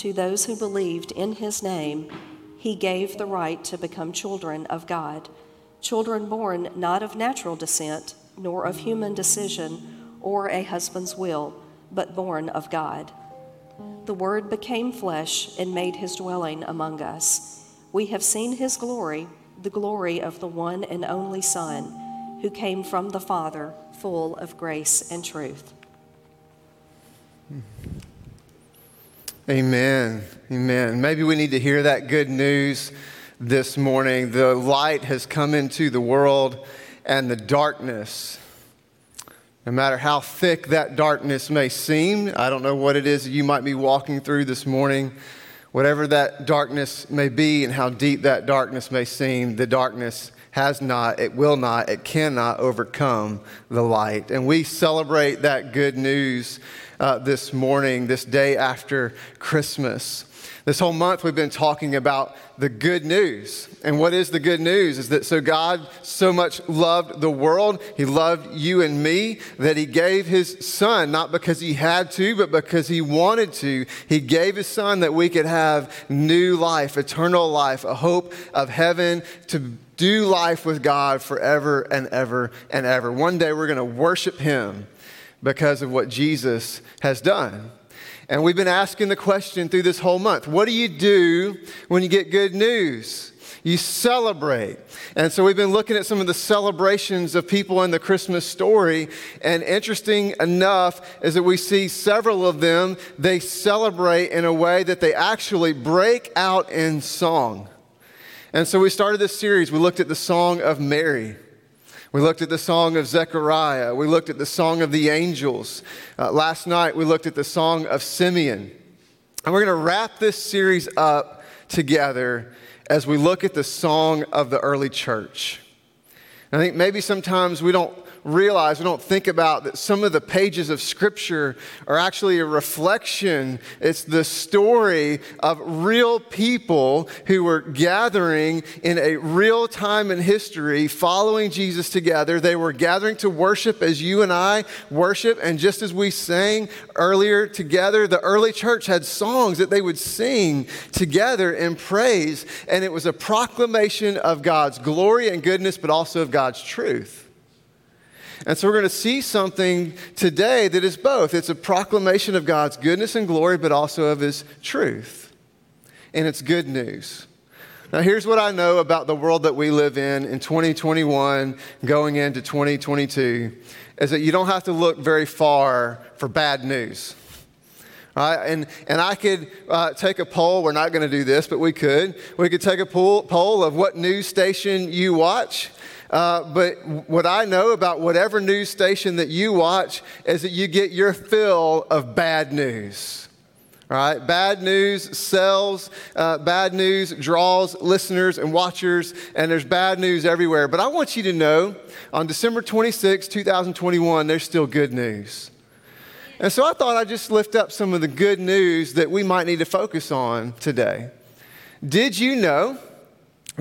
to those who believed in his name, he gave the right to become children of God, children born not of natural descent, nor of human decision or a husband's will, but born of God. The Word became flesh and made his dwelling among us. We have seen his glory, the glory of the one and only Son, who came from the Father, full of grace and truth. Hmm. Amen. Amen. Maybe we need to hear that good news this morning. The light has come into the world, and the darkness no matter how thick that darkness may seem, I don't know what it is you might be walking through this morning. Whatever that darkness may be and how deep that darkness may seem, the darkness has not, it will not, it cannot overcome the light. And we celebrate that good news uh, this morning, this day after Christmas. This whole month, we've been talking about the good news. And what is the good news? Is that so God so much loved the world, He loved you and me, that He gave His Son, not because He had to, but because He wanted to. He gave His Son that we could have new life, eternal life, a hope of heaven to do life with God forever and ever and ever. One day we're going to worship Him because of what Jesus has done. And we've been asking the question through this whole month what do you do when you get good news? You celebrate. And so we've been looking at some of the celebrations of people in the Christmas story. And interesting enough is that we see several of them, they celebrate in a way that they actually break out in song. And so we started this series. We looked at the song of Mary. We looked at the song of Zechariah. We looked at the song of the angels. Uh, last night, we looked at the song of Simeon. And we're going to wrap this series up together as we look at the song of the early church. I think maybe sometimes we don't realize, we don't think about that some of the pages of Scripture are actually a reflection. It's the story of real people who were gathering in a real time in history, following Jesus together. They were gathering to worship as you and I worship. And just as we sang earlier together, the early church had songs that they would sing together in praise. And it was a proclamation of God's glory and goodness, but also of God's truth. And so we're going to see something today that is both. It's a proclamation of God's goodness and glory, but also of His truth. And it's good news. Now, here's what I know about the world that we live in in 2021, going into 2022, is that you don't have to look very far for bad news. Right? And, and I could uh, take a poll. We're not going to do this, but we could. We could take a poll, poll of what news station you watch. Uh, but what I know about whatever news station that you watch is that you get your fill of bad news. Right? Bad news sells, uh, bad news draws listeners and watchers, and there's bad news everywhere. But I want you to know on December 26, 2021, there's still good news. And so I thought I'd just lift up some of the good news that we might need to focus on today. Did you know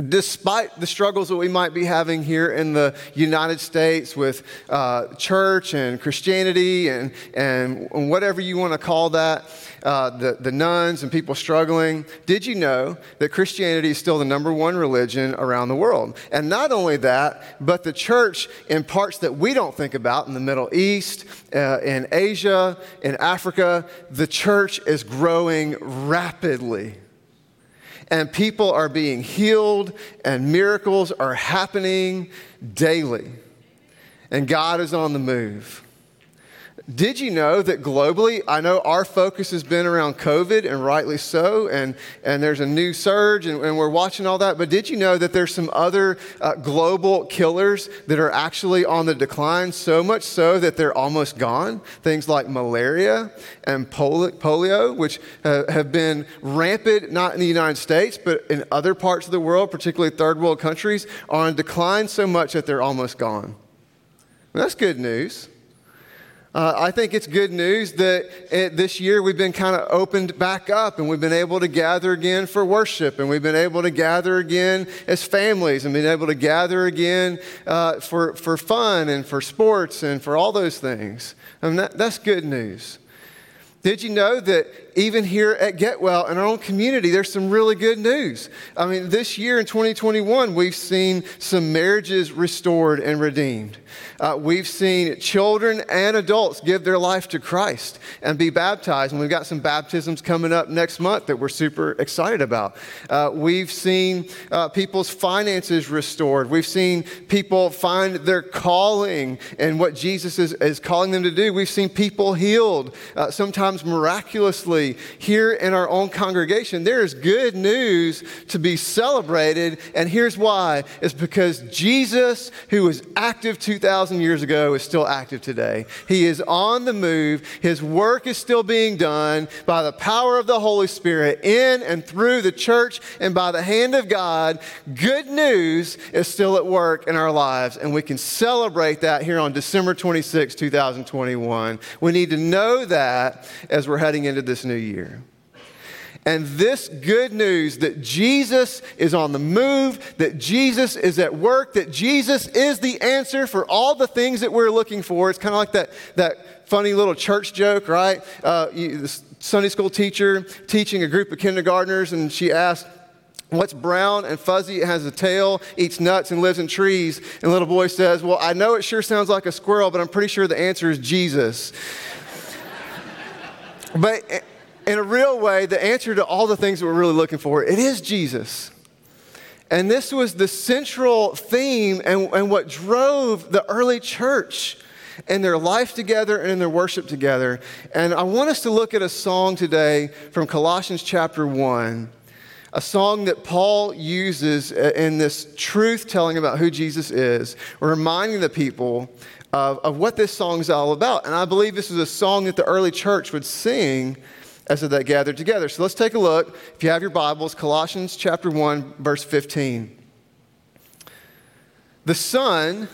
despite the struggles that we might be having here in the United States with uh, church and Christianity and, and whatever you want to call that, uh, the, the nones and people struggling, did you know that Christianity is still the number one religion around the world? And not only that, but the church in parts that we don't think about in the Middle East, uh, in Asia, in Africa, the church is growing rapidly. And people are being healed, and miracles are happening daily. And God is on the move. Did you know that globally, I know our focus has been around COVID, and rightly so, and, and there's a new surge, and, and we're watching all that, but did you know that there's some other uh, global killers that are actually on the decline, so much so that they're almost gone? Things like malaria and polio, which uh, have been rampant, not in the United States, but in other parts of the world, particularly third world countries, are on decline so much that they're almost gone. Well, that's good news. Uh, I think it's good news that it, this year we've been kind of opened back up and we've been able to gather again for worship and we've been able to gather again as families and been able to gather again uh, for, for fun and for sports and for all those things. I mean, that, that's good news. Did you know that even here at Get Well in our own community, there's some really good news? I mean, this year in 2021, we've seen some marriages restored and redeemed. Uh, we've seen children and adults give their life to Christ and be baptized. And we've got some baptisms coming up next month that we're super excited about. Uh, we've seen uh, people's finances restored. We've seen people find their calling and what Jesus is, is calling them to do. We've seen people healed, uh, sometimes miraculously, here in our own congregation. There is good news to be celebrated. And here's why it's because Jesus, who was active 2,000 2,000 years ago is still active today. He is on the move. His work is still being done by the power of the Holy Spirit in and through the church and by the hand of God. Good news is still at work in our lives, and we can celebrate that here on December 26, 2021. We need to know that as we're heading into this new year. And this good news that Jesus is on the move, that Jesus is at work, that Jesus is the answer for all the things that we're looking for. It's kind of like that, that funny little church joke, right? Uh, you, Sunday school teacher teaching a group of kindergartners, and she asked, What's brown and fuzzy, it has a tail, eats nuts, and lives in trees? And the little boy says, Well, I know it sure sounds like a squirrel, but I'm pretty sure the answer is Jesus. but in a real way, the answer to all the things that we're really looking for, it is Jesus. And this was the central theme and, and what drove the early church in their life together and in their worship together. And I want us to look at a song today from Colossians chapter 1, a song that Paul uses in this truth telling about who Jesus is, reminding the people of, of what this song is all about. And I believe this is a song that the early church would sing as they gathered together. So let's take a look. If you have your Bibles, Colossians chapter 1, verse 15. The Son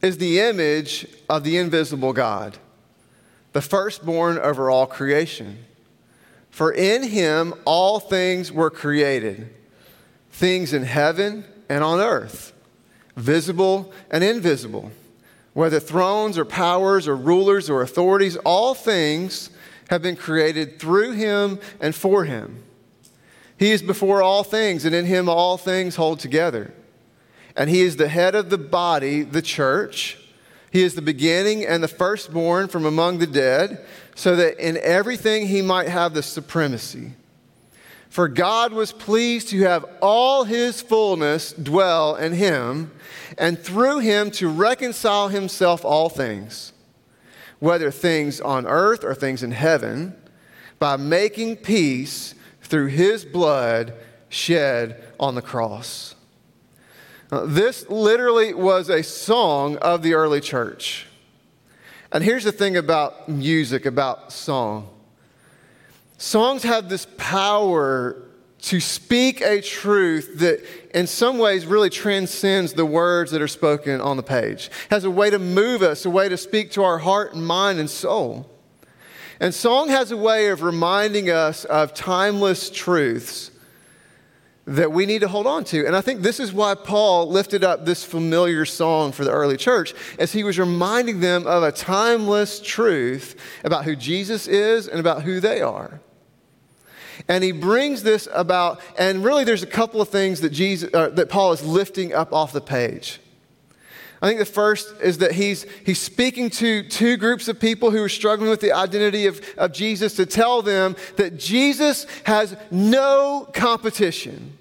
is the image of the invisible God, the firstborn over all creation. For in him all things were created, things in heaven and on earth, visible and invisible, whether thrones or powers or rulers or authorities, all things have been created through him and for him. He is before all things, and in him all things hold together. And he is the head of the body, the church. He is the beginning and the firstborn from among the dead, so that in everything he might have the supremacy. For God was pleased to have all his fullness dwell in him, and through him to reconcile himself all things whether things on earth or things in heaven, by making peace through his blood shed on the cross. Now, this literally was a song of the early church. And here's the thing about music, about song songs have this power to speak a truth that in some ways really transcends the words that are spoken on the page. Has a way to move us a way to speak to our heart and mind and soul. And song has a way of reminding us of timeless truths that we need to hold on to. And i think this is why paul lifted up this familiar song for the early church as he was reminding them of a timeless truth about who jesus is and about who they are and he brings this about, and really there's a couple of things that, Jesus, uh, that Paul is lifting up off the page. I think the first is that he's, he's speaking to two groups of people who are struggling with the identity of, of Jesus to tell them that Jesus has no competition.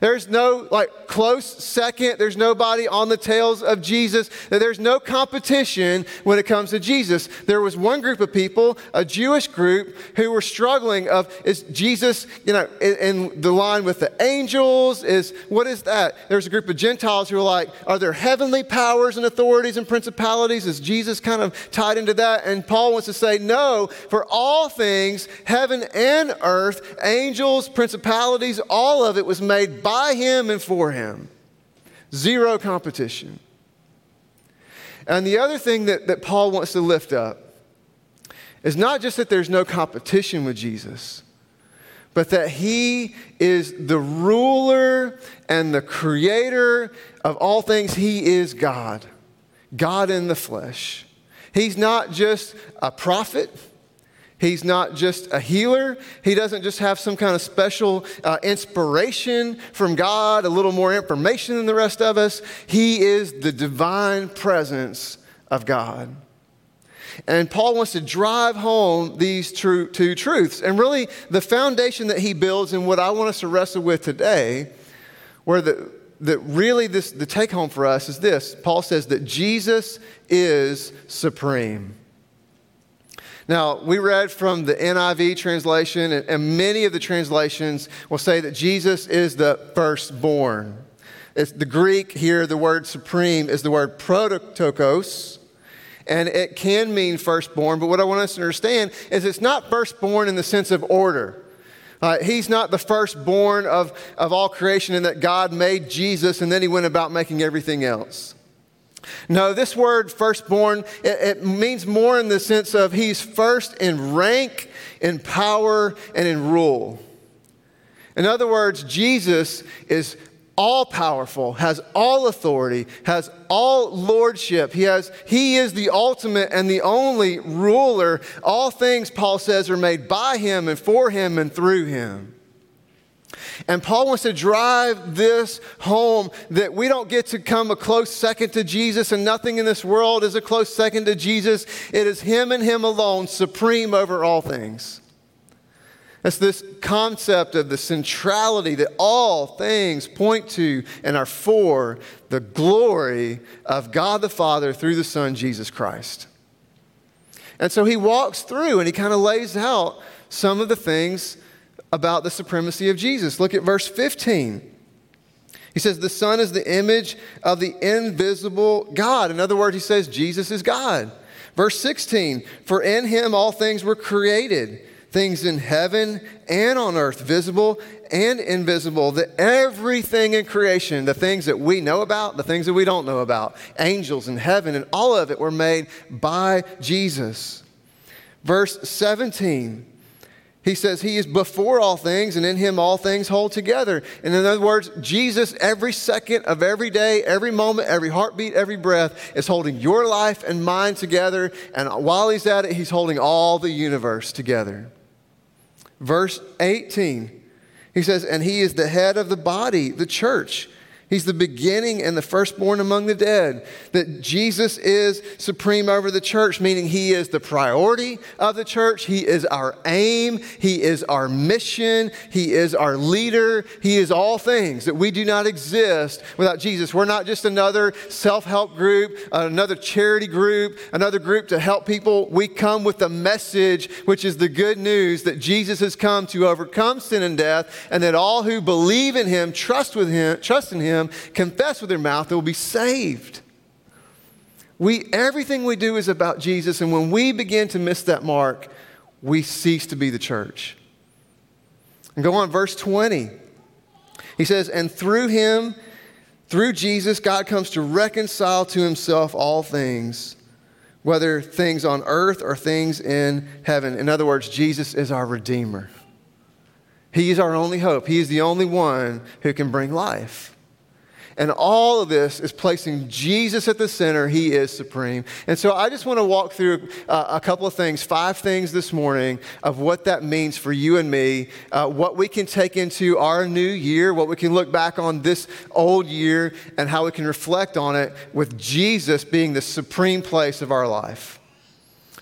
There's no like close second. There's nobody on the tails of Jesus. There's no competition when it comes to Jesus. There was one group of people, a Jewish group, who were struggling of is Jesus, you know, in, in the line with the angels? Is what is that? There's a group of Gentiles who are like, are there heavenly powers and authorities and principalities? Is Jesus kind of tied into that? And Paul wants to say, no, for all things, heaven and earth, angels, principalities, all of it was made by him and for him. Zero competition. And the other thing that, that Paul wants to lift up is not just that there's no competition with Jesus, but that he is the ruler and the creator of all things. He is God, God in the flesh. He's not just a prophet. He's not just a healer. He doesn't just have some kind of special uh, inspiration from God, a little more information than the rest of us. He is the divine presence of God. And Paul wants to drive home these true, two truths. And really, the foundation that he builds and what I want us to wrestle with today, where the, really this, the take home for us is this Paul says that Jesus is supreme. Now, we read from the NIV translation, and, and many of the translations will say that Jesus is the firstborn. It's the Greek here, the word supreme is the word prototokos, and it can mean firstborn, but what I want us to understand is it's not firstborn in the sense of order. Uh, he's not the firstborn of, of all creation in that God made Jesus and then he went about making everything else. No, this word firstborn, it, it, means more in the sense of he's first in rank, in power, and in rule. In other words, Jesus is all powerful, has all authority, has all lordship. He, has, he is the ultimate and the only ruler. All things, Paul says, are made by him and for him and through him. And Paul wants to drive this home that we don't get to come a close second to Jesus, and nothing in this world is a close second to Jesus. It is Him and Him alone, supreme over all things. It's this concept of the centrality that all things point to and are for the glory of God the Father through the Son, Jesus Christ. And so he walks through and he kind of lays out some of the things about the supremacy of Jesus. Look at verse 15. He says, The Son is the image of the invisible God. In other words, he says, Jesus is God. Verse 16, For in him all things were created, things in heaven and on earth, visible and invisible, that everything in creation, the things that we know about, the things that we don't know about, angels in heaven, and all of it were made by Jesus. Verse 17, he says he is before all things, and in him all things hold together. And in other words, Jesus, every second of every day, every moment, every heartbeat, every breath, is holding your life and mine together. And while he's at it, he's holding all the universe together. Verse 18, he says, And he is the head of the body, the church. He's the beginning and the firstborn among the dead. That Jesus is supreme over the church, meaning He is the priority of the church. He is our aim. He is our mission. He is our leader. He is all things. That we do not exist without Jesus. We're not just another self help group, another charity group, another group to help people. We come with the message, which is the good news that Jesus has come to overcome sin and death, and that all who believe in Him, trust with Him, trust in Him, him, confess with their mouth, they will be saved. We, everything we do is about Jesus, and when we begin to miss that mark, we cease to be the church. And go on, verse 20. He says, And through him, through Jesus, God comes to reconcile to himself all things, whether things on earth or things in heaven. In other words, Jesus is our Redeemer. He is our only hope. He is the only one who can bring life. And all of this is placing Jesus at the center. He is supreme. And so I just want to walk through uh, a couple of things, five things this morning of what that means for you and me, uh, what we can take into our new year, what we can look back on this old year, and how we can reflect on it with Jesus being the supreme place of our life.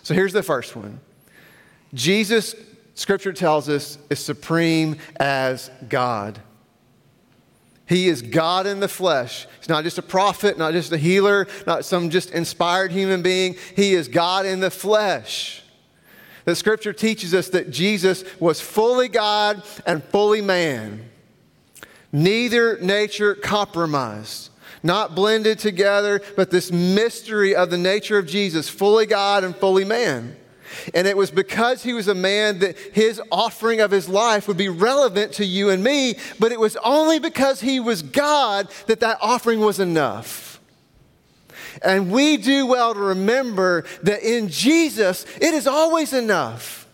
So here's the first one Jesus, scripture tells us, is supreme as God. He is God in the flesh. He's not just a prophet, not just a healer, not some just inspired human being. He is God in the flesh. The scripture teaches us that Jesus was fully God and fully man. Neither nature compromised, not blended together, but this mystery of the nature of Jesus, fully God and fully man. And it was because he was a man that his offering of his life would be relevant to you and me, but it was only because he was God that that offering was enough. And we do well to remember that in Jesus, it is always enough.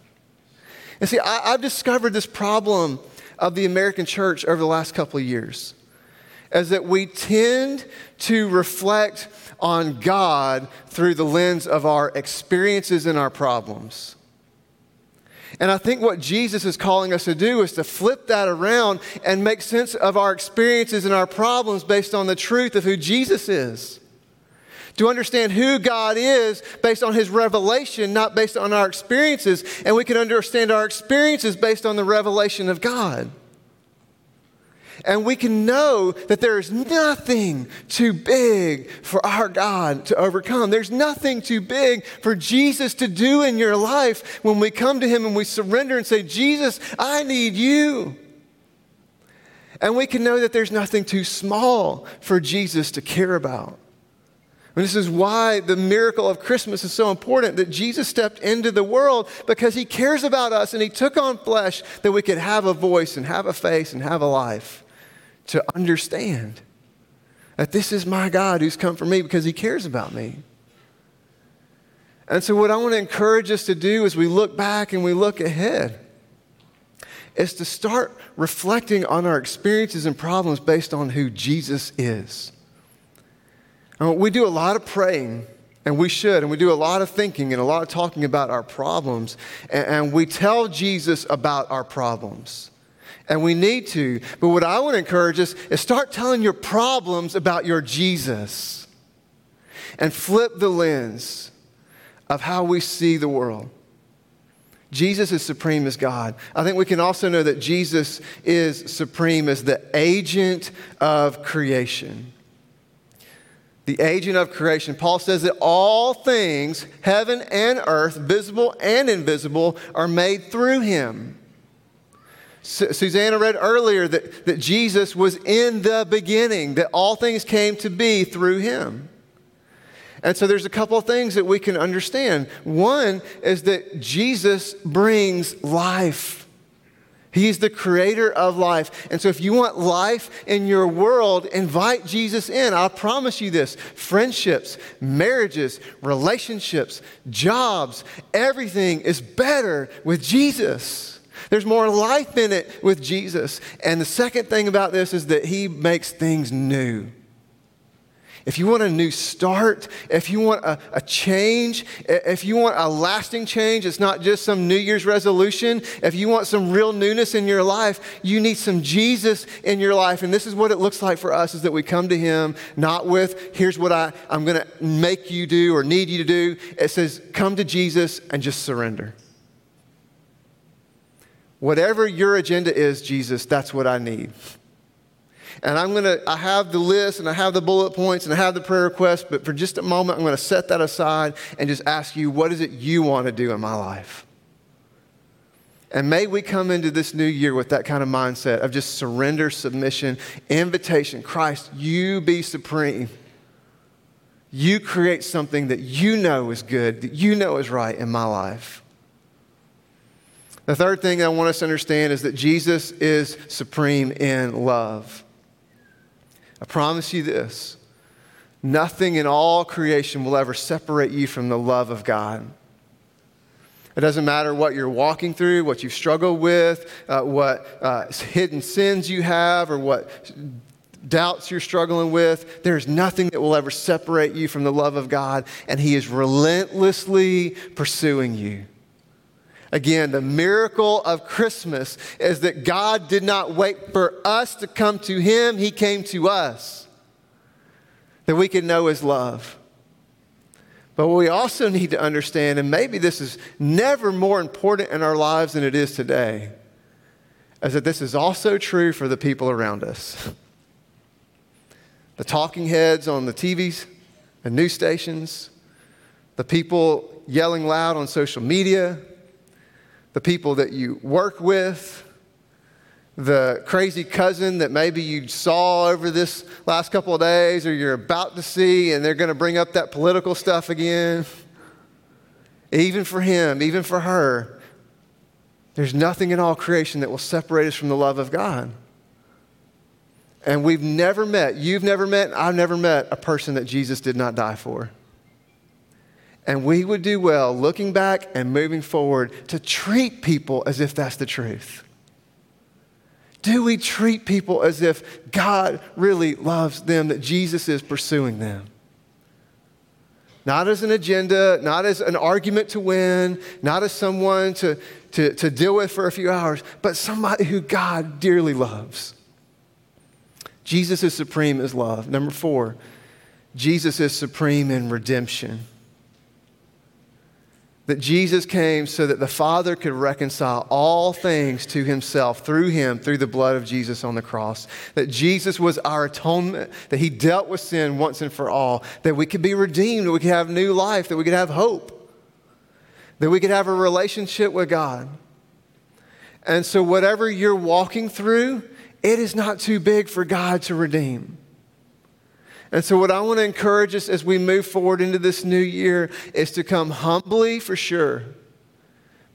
And see, I, have discovered this problem of the American church over the last couple of years, is that we tend to reflect on God through the lens of our experiences and our problems. And I think what Jesus is calling us to do is to flip that around and make sense of our experiences and our problems based on the truth of who Jesus is. To understand who God is based on his revelation, not based on our experiences. And we can understand our experiences based on the revelation of God. And we can know that there is nothing too big for our God to overcome. There's nothing too big for Jesus to do in your life when we come to Him and we surrender and say, Jesus, I need you. And we can know that there's nothing too small for Jesus to care about. And this is why the miracle of Christmas is so important that Jesus stepped into the world because he cares about us and he took on flesh that we could have a voice and have a face and have a life to understand that this is my God who's come for me because he cares about me. And so, what I want to encourage us to do as we look back and we look ahead is to start reflecting on our experiences and problems based on who Jesus is. And we do a lot of praying, and we should, and we do a lot of thinking and a lot of talking about our problems, and, and we tell Jesus about our problems and we need to. But what I want to encourage us is start telling your problems about your Jesus and flip the lens of how we see the world. Jesus is supreme as God. I think we can also know that Jesus is supreme as the agent of creation. The agent of creation. Paul says that all things, heaven and earth, visible and invisible, are made through him. Susanna read earlier that, that Jesus was in the beginning, that all things came to be through him. And so there's a couple of things that we can understand. One is that Jesus brings life. He's the creator of life. And so if you want life in your world, invite Jesus in. I promise you this friendships, marriages, relationships, jobs, everything is better with Jesus. There's more life in it with Jesus. And the second thing about this is that he makes things new. If you want a new start, if you want a, a, change, if you want a lasting change, it's not just some New Year's resolution. If you want some real newness in your life, you need some Jesus in your life. And this is what it looks like for us is that we come to him not with, here's what I, I'm going to make you do or need you to do. It says, come to Jesus and just surrender. Whatever your agenda is, Jesus, that's what I need. And I'm going to, I have the list and I have the bullet points and I have the prayer requests, but for just a moment, I'm going to set that aside and just ask you, what is it you want to do in my life? And may we come into this new year with that kind of mindset of just surrender, submission, invitation. Christ, you be supreme. You create something that you know is good, that you know is right in my life. The third thing I want us to understand is that Jesus is supreme in love. I promise you this nothing in all creation will ever separate you from the love of God. It doesn't matter what you're walking through, what you've struggled with, uh, what uh, hidden sins you have, or what doubts you're struggling with, there's nothing that will ever separate you from the love of God, and He is relentlessly pursuing you. Again, the miracle of Christmas is that God did not wait for us to come to Him, He came to us that we could know His love. But what we also need to understand, and maybe this is never more important in our lives than it is today, is that this is also true for the people around us. The talking heads on the TVs and news stations, the people yelling loud on social media, the people that you work with, the crazy cousin that maybe you saw over this last couple of days or you're about to see, and they're going to bring up that political stuff again. Even for him, even for her, there's nothing in all creation that will separate us from the love of God. And we've never met, you've never met, I've never met a person that Jesus did not die for. And we would do well looking back and moving forward to treat people as if that's the truth. Do we treat people as if God really loves them, that Jesus is pursuing them? Not as an agenda, not as an argument to win, not as someone to, to, to deal with for a few hours, but somebody who God dearly loves. Jesus is supreme as love. Number four, Jesus is supreme in redemption that Jesus came so that the Father could reconcile all things to himself through him, through the blood of Jesus on the cross. That Jesus was our atonement, that he dealt with sin once and for all, that we could be redeemed, that we could have new life, that we could have hope, that we could have a relationship with God. And so, whatever you're walking through, it is not too big for God to redeem. And so, what I want to encourage us as we move forward into this new year is to come humbly for sure,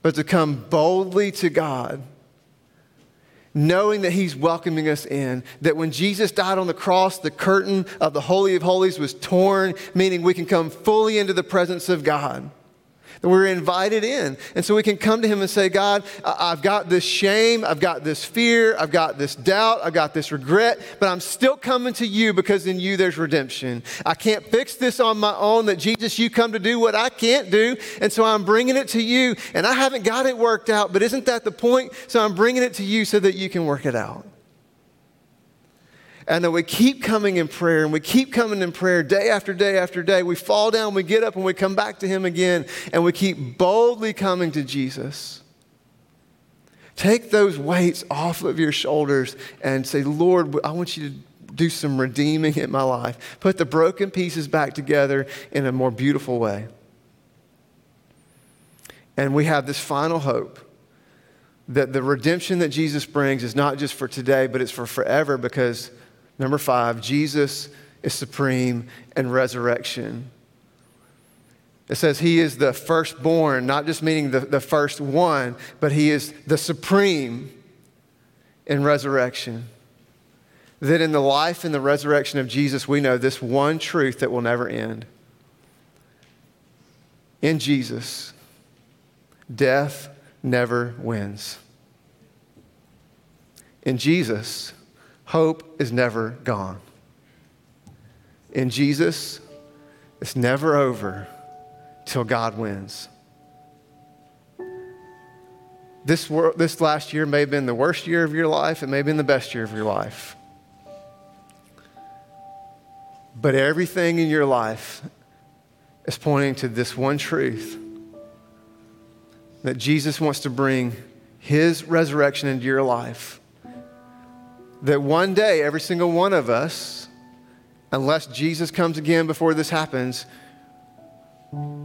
but to come boldly to God, knowing that He's welcoming us in. That when Jesus died on the cross, the curtain of the Holy of Holies was torn, meaning we can come fully into the presence of God we're invited in. And so we can come to Him and say, God, I've got this shame, I've got this fear, I've got this doubt, I've got this regret, but I'm still coming to you because in you there's redemption. I can't fix this on my own, that Jesus, you come to do what I can't do. And so I'm bringing it to you. And I haven't got it worked out, but isn't that the point? So I'm bringing it to you so that you can work it out. And then we keep coming in prayer and we keep coming in prayer day after day after day. We fall down, we get up, and we come back to Him again. And we keep boldly coming to Jesus. Take those weights off of your shoulders and say, Lord, I want you to do some redeeming in my life. Put the broken pieces back together in a more beautiful way. And we have this final hope that the redemption that Jesus brings is not just for today, but it's for forever because Number five, Jesus is supreme in resurrection. It says he is the firstborn, not just meaning the, the first one, but he is the supreme in resurrection. That in the life and the resurrection of Jesus, we know this one truth that will never end. In Jesus, death never wins. In Jesus, hope is never gone. In Jesus, it's never over till God wins. This, wor- this last year may have been the worst year of your life, it may have been the best year of your life. But everything in your life is pointing to this one truth that Jesus wants to bring his resurrection into your life that one day, every single one of us, unless Jesus comes again before this happens,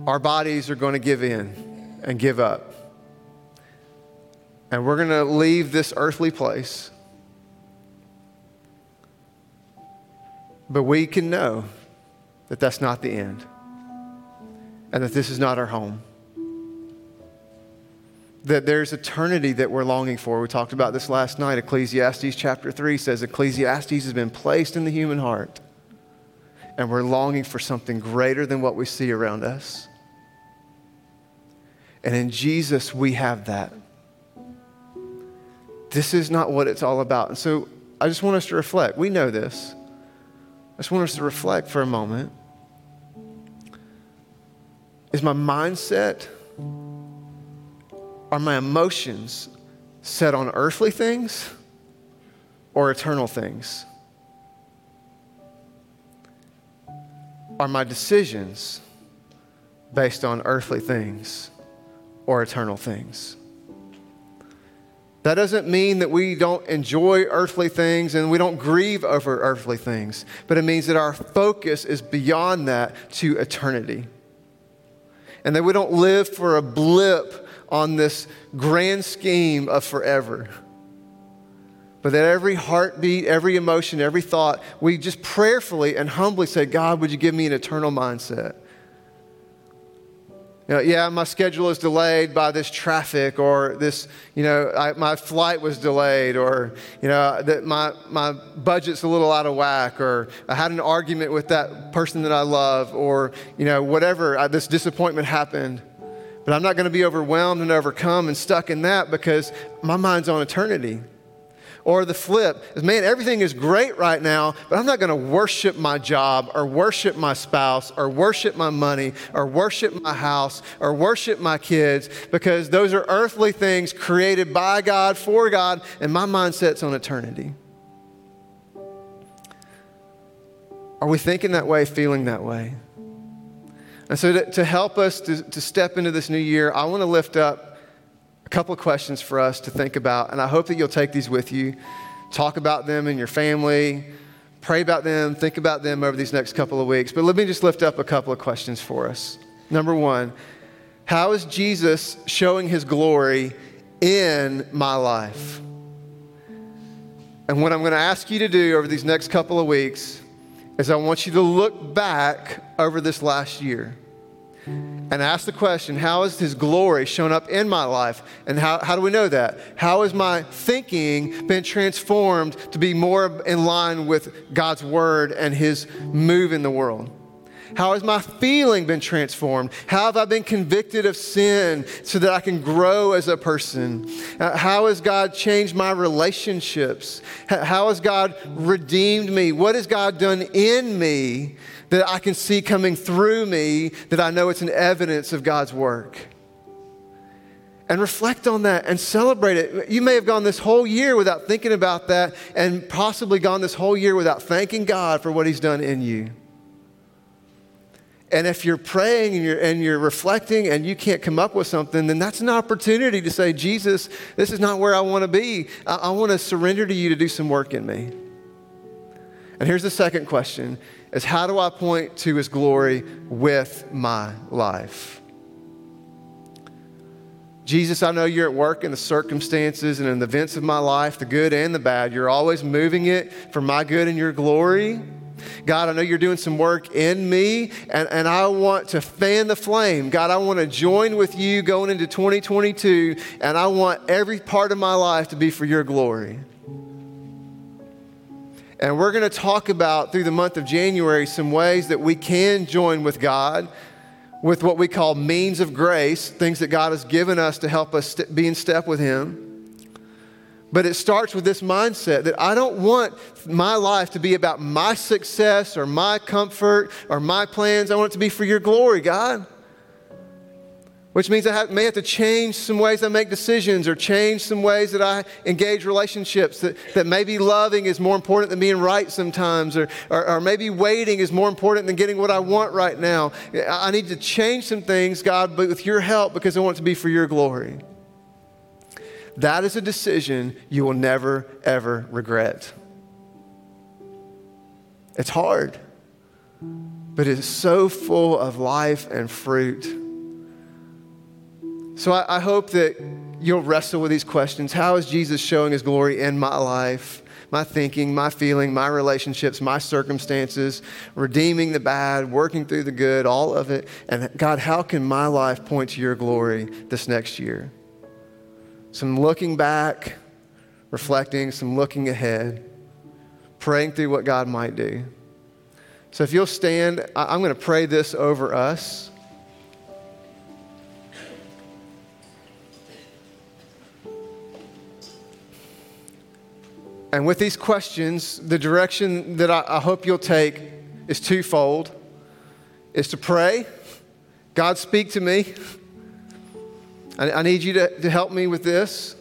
our bodies are going to give in and give up. And we're going to leave this earthly place. But we can know that that's not the end and that this is not our home that there's eternity that we're longing for. We talked about this last night. Ecclesiastes chapter 3 says Ecclesiastes has been placed in the human heart, and we're longing for something greater than what we see around us. And in Jesus, we have that. This is not what it's all about. And so I just want us to reflect. We know this. I just want us to reflect for a moment. Is my mindset, are my emotions set on earthly things or eternal things? Are my decisions based on earthly things or eternal things? That doesn't mean that we don't enjoy earthly things and we don't grieve over earthly things, but it means that our focus is beyond that to eternity. And that we don't live for a blip on this grand scheme of forever. But that every heartbeat, every emotion, every thought, we just prayerfully and humbly say, God, would you give me an eternal mindset? You know, yeah, my schedule is delayed by this traffic, or this, you know, I, my flight was delayed, or, you know, that my, my budget's a little out of whack, or I had an argument with that person that I love, or, you know, whatever, I, this disappointment happened. But I'm not going to be overwhelmed and overcome and stuck in that because my mind's on eternity. Or the flip is, man, everything is great right now, but I'm not going to worship my job or worship my spouse or worship my money or worship my house or worship my kids because those are earthly things created by God, for God, and my mindset's on eternity. Are we thinking that way, feeling that way? And so, to, to help us to, to step into this new year, I want to lift up a couple of questions for us to think about, and I hope that you'll take these with you. Talk about them in your family, pray about them, think about them over these next couple of weeks. But let me just lift up a couple of questions for us. Number one, how is Jesus showing his glory in my life? And what I'm going to ask you to do over these next couple of weeks is I want you to look back over this last year and ask the question how has his glory shown up in my life? And how, how do we know that? How has my thinking been transformed to be more in line with god's word and his move in the world how has my feeling been transformed? How have I been convicted of sin so that I can grow as a person? Uh, how has God changed my relationships? How has God redeemed me? What has God done in me that I can see coming through me that I know it's an evidence of God's work. And reflect on that and celebrate it. You may have gone this whole year without thinking about that, and possibly gone this whole year without thanking God for what He's done in you. And if you're praying and you're, and you're reflecting and you can't come up with something, then that's an opportunity to say, Jesus, this is not where I want to be. I, I want to surrender to you to do some work in me. And here's the second question is how do I point to his glory with my life? Jesus, I know you're at work in the circumstances and in the events of my life, the good and the bad. You're always moving it for my good and your glory. God, I know you're doing some work in me, and, and I want to fan the flame. God, I want to join with you going into 2022, and I want every part of my life to be for your glory. And we're going to talk about through the month of January some ways that we can join with God with what we call means of grace, things that God has given us to help us be in step with Him. But it starts with this mindset that I don't want my life to be about my success or my comfort or my plans. I want it to be for your glory, God which means I have, may have to change some ways I make decisions or change some ways that I engage relationships. That, that maybe loving is more important than being right sometimes, or, or, or maybe waiting is more important than getting what I want right now. I need to change some things, God, but with your help because I want it to be for your glory. That is a decision you will never, ever regret. It's hard, but it's so full of life and fruit. So I, I hope that you'll wrestle with these questions. How is Jesus showing his glory in my life? my thinking, my feeling, my relationships, my circumstances, redeeming the bad, working through the good, all of it. And God, how can my life point to your glory this next year? Some looking back, reflecting, some looking ahead, praying through what God might do. So if you'll stand, I'm going to pray this over us. And with these questions, the direction that I, I hope you'll take is twofold is to pray. God, speak to me. I, need you to, to help me with this.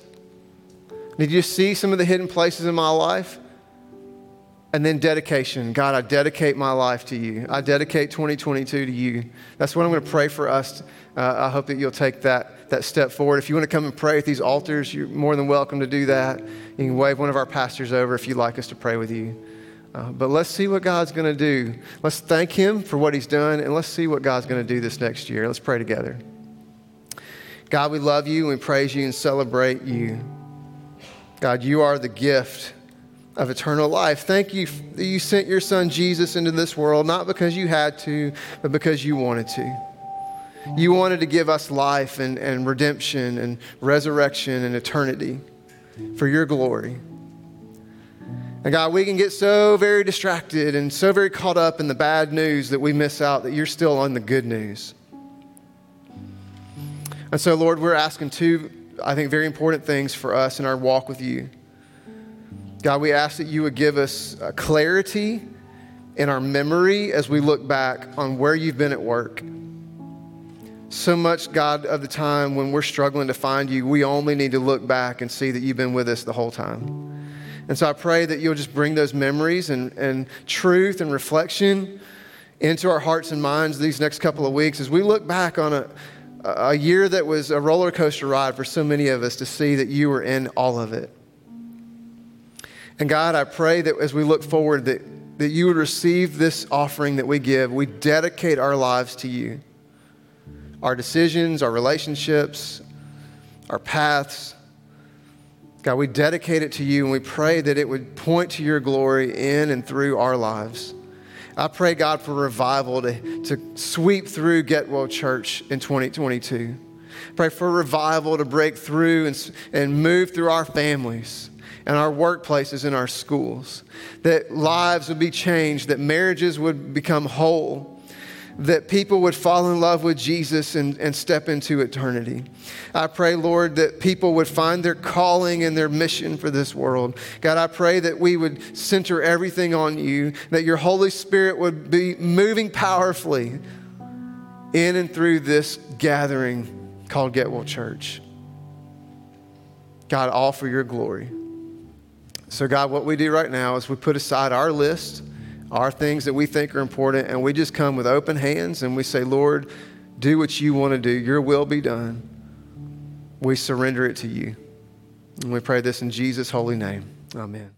I need you to see some of the hidden places in my life. And then dedication. God, I dedicate my life to you. I dedicate 2022 to you. That's what I'm going to pray for us. Uh, I hope that you'll take that, that step forward. If you want to come and pray at these altars, you're more than welcome to do that. You can wave one of our pastors over if you'd like us to pray with you. Uh, but let's see what God's going to do. Let's thank Him for what He's done, and let's see what God's going to do this next year. Let's pray together. God, we love you and praise you and celebrate you. God, you are the gift of eternal life. Thank you that you sent your son Jesus into this world, not because you had to, but because you wanted to. You wanted to give us life and, and redemption and resurrection and eternity for your glory. And God, we can get so very distracted and so very caught up in the bad news that we miss out that you're still on the good news. And so, Lord, we're asking two, I think, very important things for us in our walk with you. God, we ask that you would give us uh, clarity in our memory as we look back on where you've been at work. So much, God, of the time when we're struggling to find you, we only need to look back and see that you've been with us the whole time. And so I pray that you'll just bring those memories and, and truth and reflection into our hearts and minds these next couple of weeks as we look back on a, a year that was a roller coaster ride for so many of us to see that you were in all of it. And God, I pray that as we look forward, that, that you would receive this offering that we give. We dedicate our lives to you. Our decisions, our relationships, our paths, God, we dedicate it to you and we pray that it would point to your glory in and through our lives. I pray, God, for revival to, to sweep through Get Well Church in 2022. Pray for revival to break through and, and move through our families and our workplaces and our schools. That lives would be changed, that marriages would become whole that people would fall in love with Jesus and, and step into eternity. I pray, Lord, that people would find their calling and their mission for this world. God, I pray that we would center everything on you, that your Holy Spirit would be moving powerfully in and through this gathering called Get Well Church. God, all for your glory. So, God, what we do right now is we put aside our list our things that we think are important, and we just come with open hands and we say, Lord, do what you want to do. Your will be done. We surrender it to you. And we pray this in Jesus' holy name. Amen.